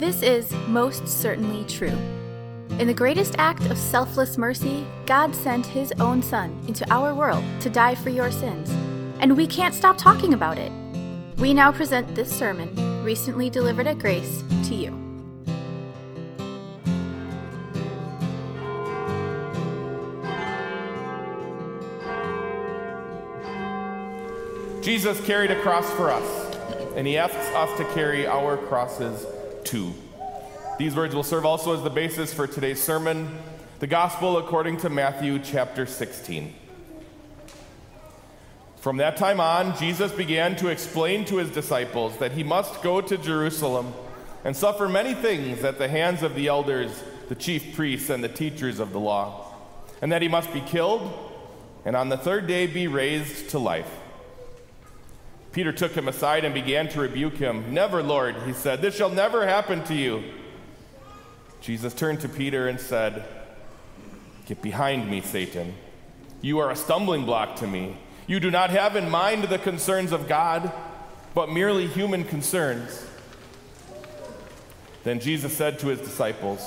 This is most certainly true. In the greatest act of selfless mercy, God sent His own Son into our world to die for your sins, and we can't stop talking about it. We now present this sermon, recently delivered at Grace, to you. Jesus carried a cross for us, and he asks us to carry our crosses too. These words will serve also as the basis for today's sermon, the Gospel according to Matthew chapter 16. From that time on, Jesus began to explain to his disciples that he must go to Jerusalem and suffer many things at the hands of the elders, the chief priests, and the teachers of the law, and that he must be killed and on the third day be raised to life. Peter took him aside and began to rebuke him. Never, Lord, he said, this shall never happen to you. Jesus turned to Peter and said, Get behind me, Satan. You are a stumbling block to me. You do not have in mind the concerns of God, but merely human concerns. Then Jesus said to his disciples,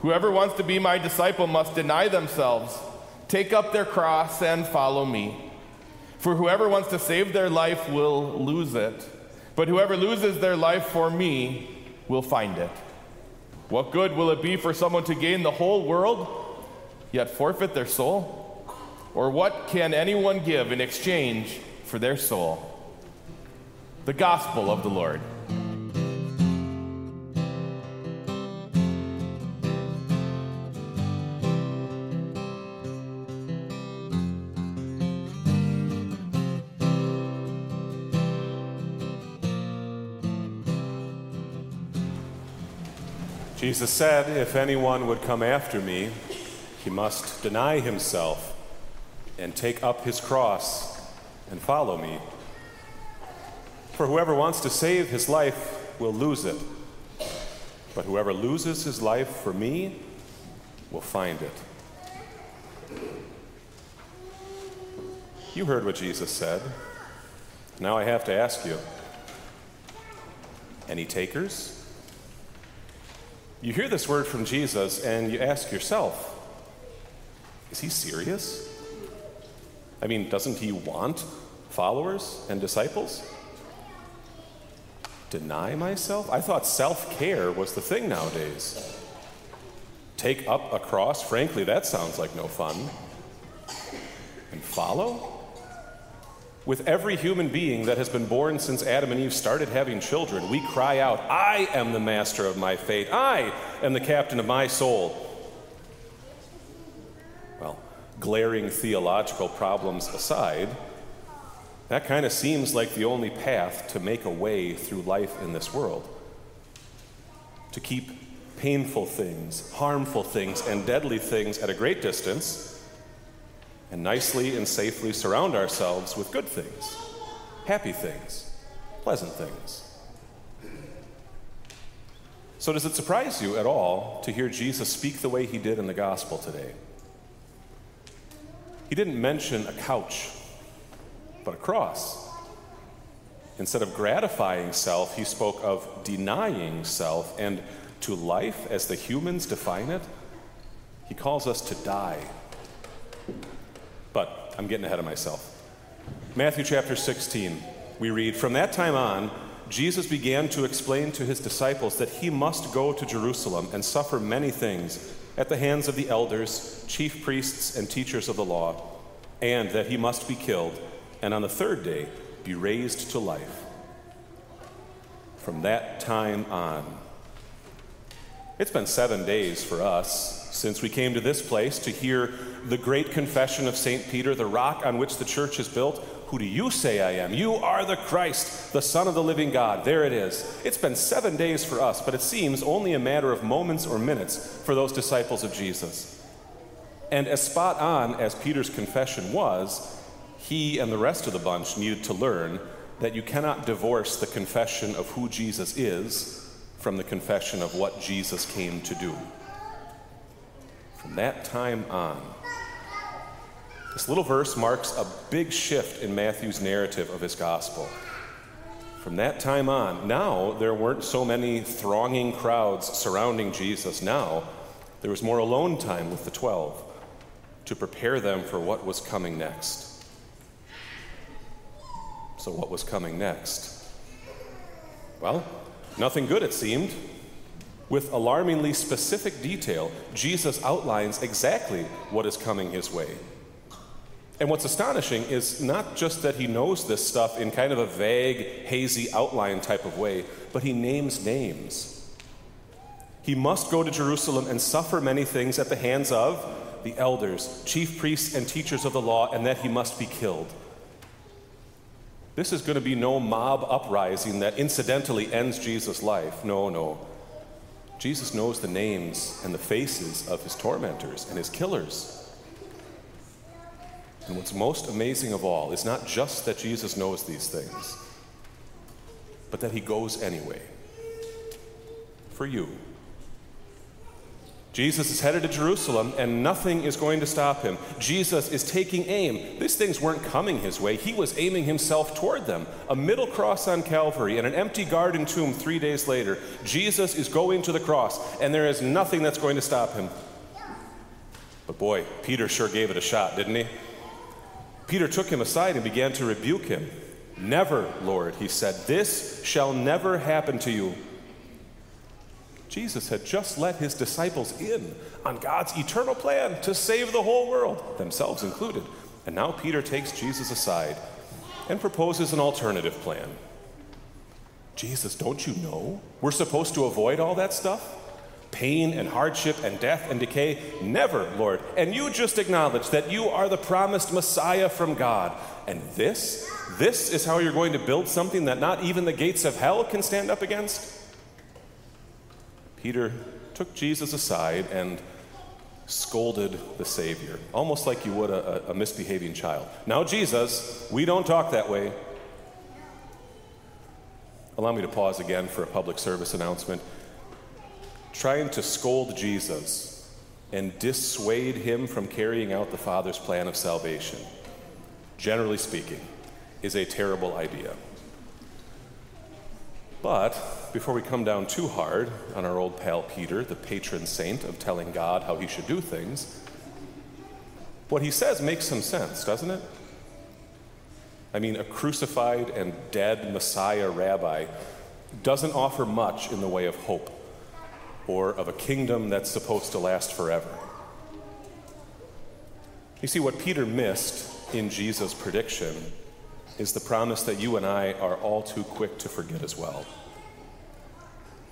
Whoever wants to be my disciple must deny themselves, take up their cross, and follow me. For whoever wants to save their life will lose it, but whoever loses their life for me will find it. What good will it be for someone to gain the whole world, yet forfeit their soul? Or what can anyone give in exchange for their soul? The Gospel of the Lord. Jesus said, If anyone would come after me, he must deny himself and take up his cross and follow me. For whoever wants to save his life will lose it, but whoever loses his life for me will find it. You heard what Jesus said. Now I have to ask you any takers? You hear this word from Jesus and you ask yourself, is he serious? I mean, doesn't he want followers and disciples? Deny myself? I thought self care was the thing nowadays. Take up a cross? Frankly, that sounds like no fun. And follow? With every human being that has been born since Adam and Eve started having children, we cry out, I am the master of my fate. I am the captain of my soul. Well, glaring theological problems aside, that kind of seems like the only path to make a way through life in this world. To keep painful things, harmful things, and deadly things at a great distance and nicely and safely surround ourselves with good things, happy things, pleasant things. So, does it surprise you at all to hear Jesus speak the way he did in the gospel today? He didn't mention a couch, but a cross. Instead of gratifying self, he spoke of denying self, and to life, as the humans define it, he calls us to die. But I'm getting ahead of myself. Matthew chapter 16, we read From that time on, Jesus began to explain to his disciples that he must go to Jerusalem and suffer many things at the hands of the elders, chief priests, and teachers of the law, and that he must be killed, and on the third day be raised to life. From that time on, it's been seven days for us since we came to this place to hear the great confession of St. Peter, the rock on which the church is built. Who do you say I am? You are the Christ, the Son of the living God. There it is. It's been seven days for us, but it seems only a matter of moments or minutes for those disciples of Jesus. And as spot on as Peter's confession was, he and the rest of the bunch needed to learn that you cannot divorce the confession of who Jesus is from the confession of what Jesus came to do. From that time on, this little verse marks a big shift in Matthew's narrative of his gospel. From that time on, now there weren't so many thronging crowds surrounding Jesus. Now there was more alone time with the twelve to prepare them for what was coming next. So, what was coming next? Well, nothing good, it seemed. With alarmingly specific detail, Jesus outlines exactly what is coming his way. And what's astonishing is not just that he knows this stuff in kind of a vague, hazy outline type of way, but he names names. He must go to Jerusalem and suffer many things at the hands of the elders, chief priests, and teachers of the law, and that he must be killed. This is going to be no mob uprising that incidentally ends Jesus' life. No, no. Jesus knows the names and the faces of his tormentors and his killers. And what's most amazing of all is not just that Jesus knows these things, but that he goes anyway. For you. Jesus is headed to Jerusalem, and nothing is going to stop him. Jesus is taking aim. These things weren't coming his way, he was aiming himself toward them. A middle cross on Calvary and an empty garden tomb three days later. Jesus is going to the cross, and there is nothing that's going to stop him. But boy, Peter sure gave it a shot, didn't he? Peter took him aside and began to rebuke him. Never, Lord, he said, this shall never happen to you. Jesus had just let his disciples in on God's eternal plan to save the whole world, themselves included. And now Peter takes Jesus aside and proposes an alternative plan. Jesus, don't you know? We're supposed to avoid all that stuff? Pain and hardship and death and decay? Never, Lord. And you just acknowledge that you are the promised Messiah from God. And this, this is how you're going to build something that not even the gates of hell can stand up against? Peter took Jesus aside and scolded the Savior, almost like you would a, a, misbehaving child. Now, Jesus, we don't talk that way. Allow me to pause again for a public service announcement. Trying to scold Jesus and dissuade him from carrying out the Father's plan of salvation, generally speaking, is a terrible idea. But before we come down too hard on our old pal Peter, the patron saint of telling God how he should do things, what he says makes some sense, doesn't it? I mean, a crucified and dead Messiah rabbi doesn't offer much in the way of hope or of a kingdom that's supposed to last forever. You see, what Peter missed in Jesus' prediction is the promise that you and I are all too quick to forget as well.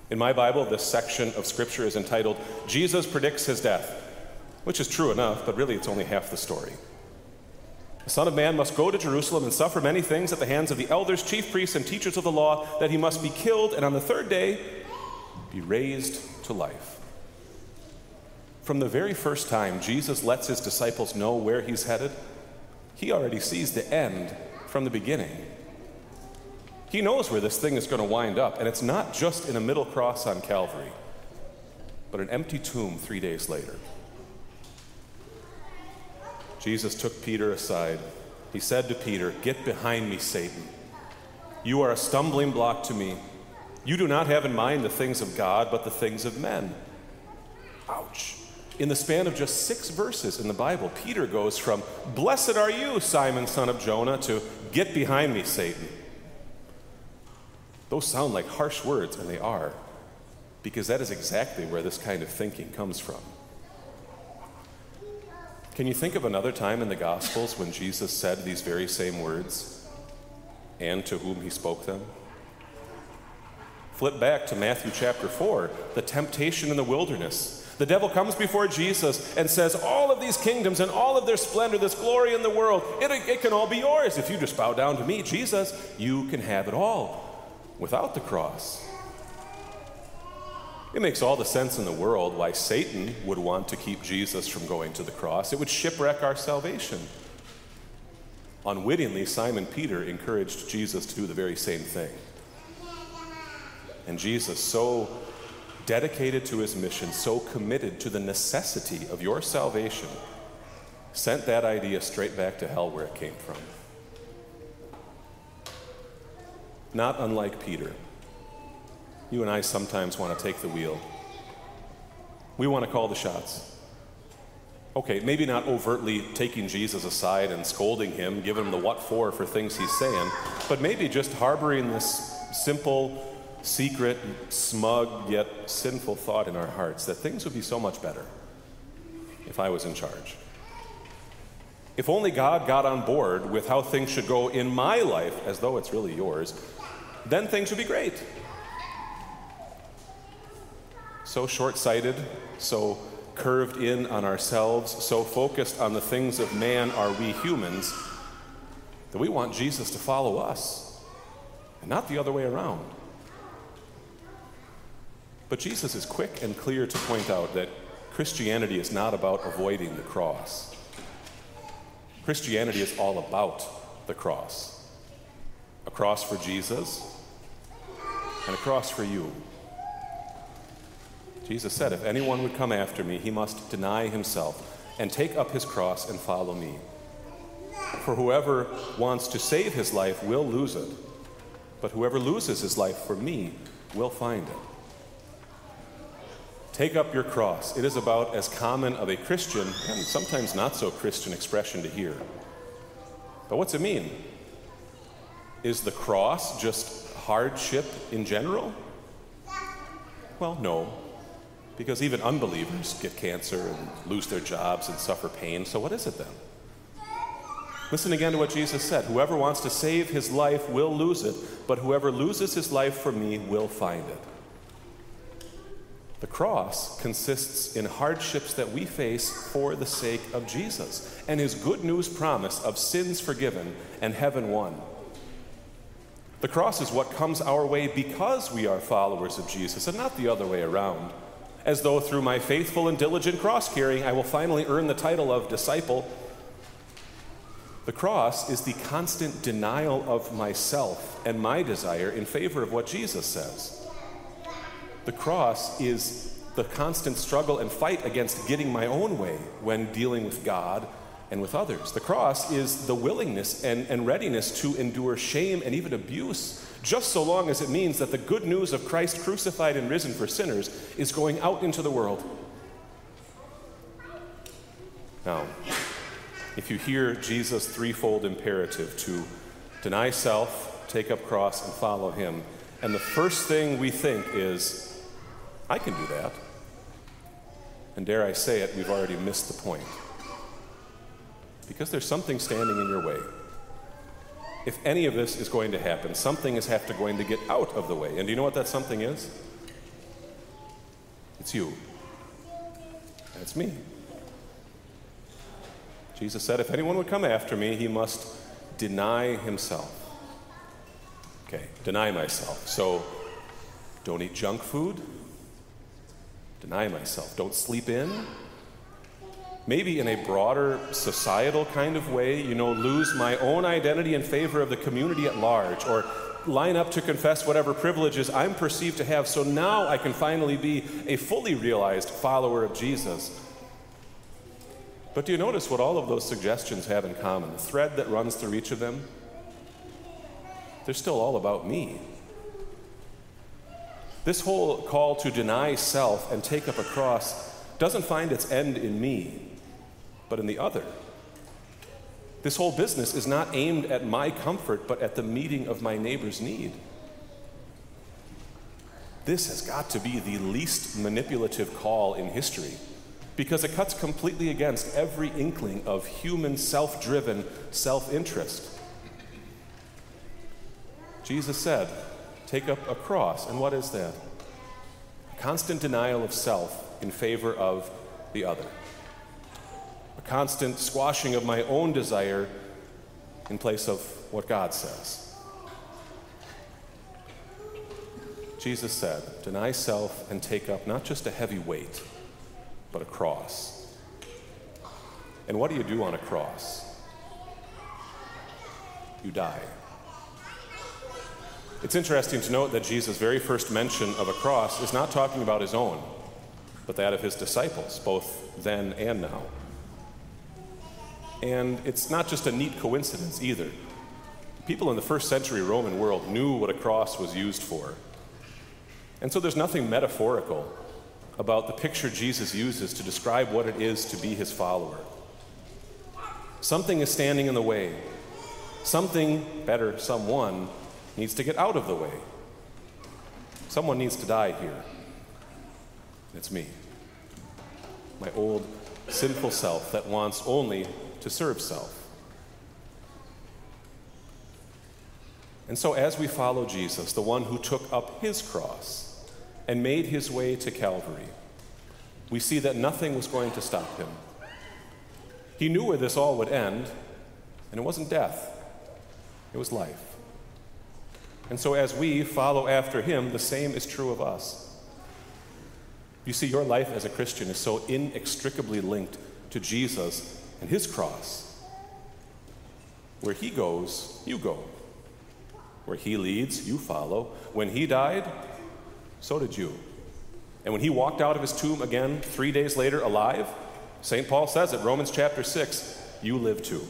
In my Bible, this section of Scripture is entitled Jesus Predicts His Death, which is true enough, but really it's only half the story. The Son of Man must go to Jerusalem and suffer many things at the hands of the elders, chief priests, and teachers of the law, that he must be killed, and on the third day be raised to life. From the very first time Jesus lets his disciples know where he's headed, he already sees the end from the beginning. He knows where this thing is going to wind up, and it's not just in a middle cross on Calvary, but an empty tomb three days later. Jesus took Peter aside. He said to Peter, Get behind me, Satan. You are a stumbling block to me. You do not have in mind the things of God, but the things of men. Ouch. In the span of just six verses in the Bible, Peter goes from, Blessed are you, Simon, son of Jonah, to Get behind me, Satan. Those sound like harsh words, and they are, because that is exactly where this kind of thinking comes from. Can you think of another time in the Gospels when Jesus said these very same words and to whom he spoke them? Flip back to Matthew chapter 4, the temptation in the wilderness. The devil comes before Jesus and says, All of these kingdoms and all of their splendor, this glory in the world, it, it can all be yours if you just bow down to me, Jesus. You can have it all without the cross. It makes all the sense in the world why Satan would want to keep Jesus from going to the cross. It would shipwreck our salvation. Unwittingly, Simon Peter encouraged Jesus to do the very same thing. And Jesus, so dedicated to his mission, so committed to the necessity of your salvation, sent that idea straight back to hell where it came from. not unlike Peter. You and I sometimes want to take the wheel. We want to call the shots. Okay, maybe not overtly taking Jesus aside and scolding him, giving him the what for for things he's saying, but maybe just harboring this simple, secret, smug, yet sinful thought in our hearts that things would be so much better if I was in charge. If only God got on board with how things should go in my life, as though it's really yours, then things would be great. So short sighted, so curved in on ourselves, so focused on the things of man are we humans that we want Jesus to follow us and not the other way around. But Jesus is quick and clear to point out that Christianity is not about avoiding the cross. Christianity is all about the cross. A cross for Jesus and a cross for you. Jesus said, If anyone would come after me, he must deny himself and take up his cross and follow me. For whoever wants to save his life will lose it, but whoever loses his life for me will find it. Take up your cross. It is about as common of a Christian and sometimes not so Christian expression to hear. But what's it mean? Is the cross just hardship in general? Well, no, because even unbelievers get cancer and lose their jobs and suffer pain. So, what is it then? Listen again to what Jesus said Whoever wants to save his life will lose it, but whoever loses his life for me will find it. The cross consists in hardships that we face for the sake of Jesus and his good news promise of sins forgiven and heaven won. The cross is what comes our way because we are followers of Jesus and not the other way around, as though through my faithful and diligent cross carrying I will finally earn the title of disciple. The cross is the constant denial of myself and my desire in favor of what Jesus says. The cross is the constant struggle and fight against getting my own way when dealing with God and with others. The cross is the willingness and, and readiness to endure shame and even abuse, just so long as it means that the good news of Christ crucified and risen for sinners is going out into the world. Now, if you hear Jesus' threefold imperative to deny self, take up cross, and follow him, and the first thing we think is, I can do that. And dare I say it, we've already missed the point. Because there's something standing in your way. If any of this is going to happen, something is have to going to get out of the way. And do you know what that something is? It's you. That's me. Jesus said, if anyone would come after me, he must deny himself. Okay, deny myself. So don't eat junk food, deny myself, don't sleep in. Maybe in a broader societal kind of way, you know, lose my own identity in favor of the community at large, or line up to confess whatever privileges I'm perceived to have so now I can finally be a fully realized follower of Jesus. But do you notice what all of those suggestions have in common? The thread that runs through each of them? They're still all about me. This whole call to deny self and take up a cross doesn't find its end in me, but in the other. This whole business is not aimed at my comfort, but at the meeting of my neighbor's need. This has got to be the least manipulative call in history because it cuts completely against every inkling of human self driven self interest. Jesus said, take up a cross. And what is that? A constant denial of self in favor of the other. A constant squashing of my own desire in place of what God says. Jesus said, Deny self and take up not just a heavy weight, but a cross. And what do you do on a cross? You die. It's interesting to note that Jesus' very first mention of a cross is not talking about his own, but that of his disciples, both then and now. And it's not just a neat coincidence either. People in the first century Roman world knew what a cross was used for. And so there's nothing metaphorical about the picture Jesus uses to describe what it is to be his follower. Something is standing in the way. Something, better, someone, needs to get out of the way. Someone needs to die here. It's me. My old sinful self that wants only to serve self. And so, as we follow Jesus, the one who took up his cross and made his way to Calvary, we see that nothing was going to stop him. He knew where this all would end, and it wasn't death, it was life. And so, as we follow after him, the same is true of us. You see, your life as a Christian is so inextricably linked to Jesus and his cross. Where he goes, you go. Where he leads, you follow. When he died, so did you. And when he walked out of his tomb again three days later alive, St. Paul says it, Romans chapter 6, you live too.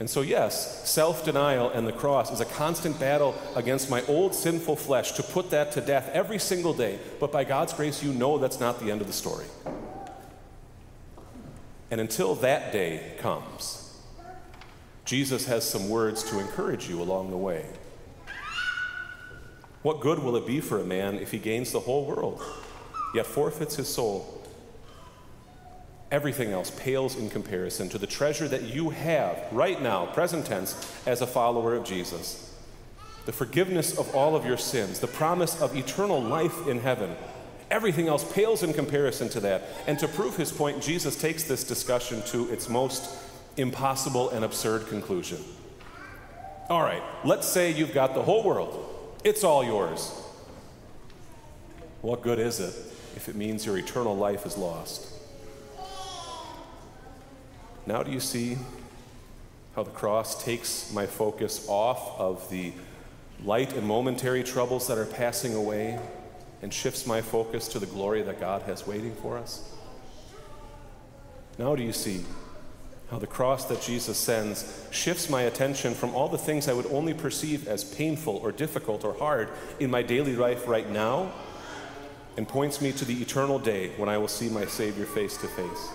And so, yes, self denial and the cross is a constant battle against my old sinful flesh to put that to death every single day. But by God's grace, you know that's not the end of the story. And until that day comes, Jesus has some words to encourage you along the way. What good will it be for a man if he gains the whole world, yet forfeits his soul? Everything else pales in comparison to the treasure that you have right now, present tense, as a follower of Jesus. The forgiveness of all of your sins, the promise of eternal life in heaven. Everything else pales in comparison to that. And to prove his point, Jesus takes this discussion to its most impossible and absurd conclusion. All right, let's say you've got the whole world, it's all yours. What good is it if it means your eternal life is lost? Now, do you see how the cross takes my focus off of the light and momentary troubles that are passing away and shifts my focus to the glory that God has waiting for us? Now, do you see how the cross that Jesus sends shifts my attention from all the things I would only perceive as painful or difficult or hard in my daily life right now and points me to the eternal day when I will see my Savior face to face?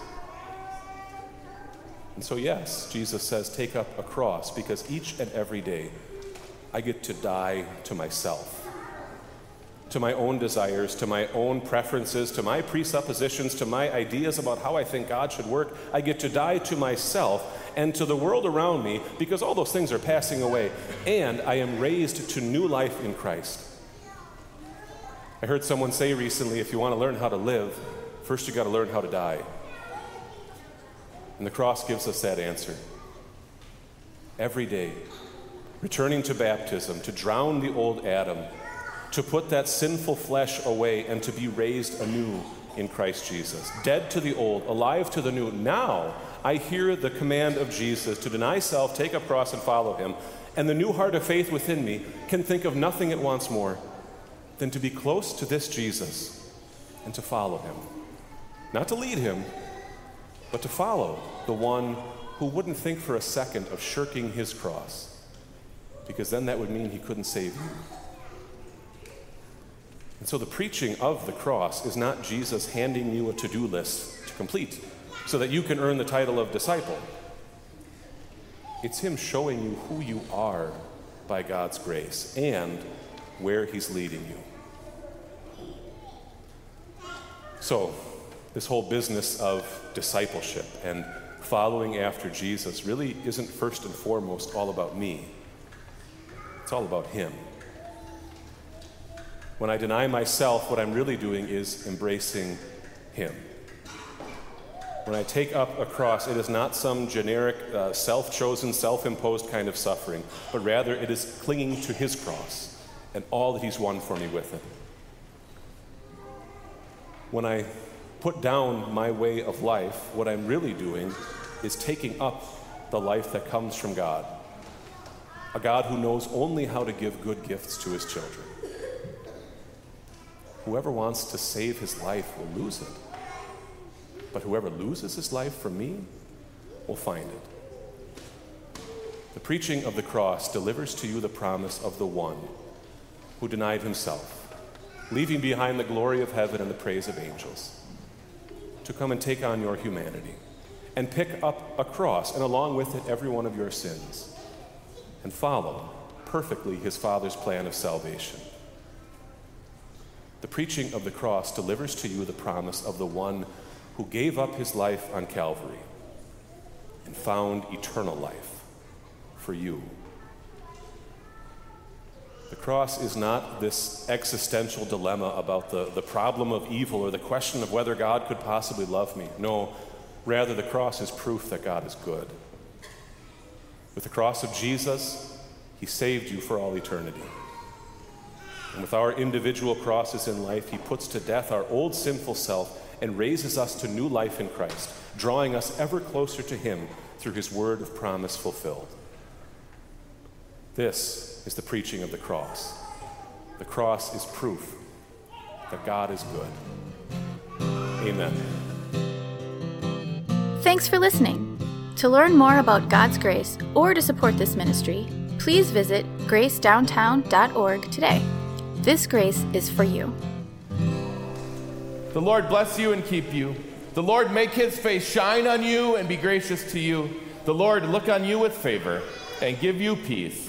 And so, yes, Jesus says, take up a cross because each and every day I get to die to myself, to my own desires, to my own preferences, to my presuppositions, to my ideas about how I think God should work. I get to die to myself and to the world around me because all those things are passing away. And I am raised to new life in Christ. I heard someone say recently if you want to learn how to live, first you got to learn how to die. And the cross gives us that answer. Every day, returning to baptism, to drown the old Adam, to put that sinful flesh away, and to be raised anew in Christ Jesus. Dead to the old, alive to the new. Now I hear the command of Jesus to deny self, take up cross, and follow him. And the new heart of faith within me can think of nothing it wants more than to be close to this Jesus and to follow him. Not to lead him, but to follow the one who wouldn't think for a second of shirking his cross, because then that would mean he couldn't save you. And so the preaching of the cross is not Jesus handing you a to do list to complete so that you can earn the title of disciple. It's Him showing you who you are by God's grace and where He's leading you. So, this whole business of discipleship and following after Jesus really isn't first and foremost all about me. It's all about Him. When I deny myself, what I'm really doing is embracing Him. When I take up a cross, it is not some generic, uh, self chosen, self imposed kind of suffering, but rather it is clinging to His cross and all that He's won for me with it. When I put down my way of life, what I'm really doing is taking up the life that comes from God. A God who knows only how to give good gifts to his children. Whoever wants to save his life will lose it. But whoever loses his life for me will find it. The preaching of the cross delivers to you the promise of the one who denied himself, leaving behind the glory of heaven and the praise of angels, to come and take on your humanity and pick up a cross, and along with it, every one of your sins, and follow perfectly his Father's plan of salvation. The preaching of the cross delivers to you the promise of the one who gave up his life on Calvary and found eternal life for you. The cross is not this existential dilemma about the, the problem of evil or the question of whether God could possibly love me. No, rather, the cross is proof that God is good. With the cross of Jesus, He saved you for all eternity. And with our individual crosses in life, He puts to death our old sinful self and raises us to new life in Christ, drawing us ever closer to Him through His word of promise fulfilled. This is the preaching of the cross. The cross is proof that God is good. Amen. Thanks for listening. To learn more about God's grace or to support this ministry, please visit gracedowntown.org today. This grace is for you. The Lord bless you and keep you. The Lord make his face shine on you and be gracious to you. The Lord look on you with favor and give you peace.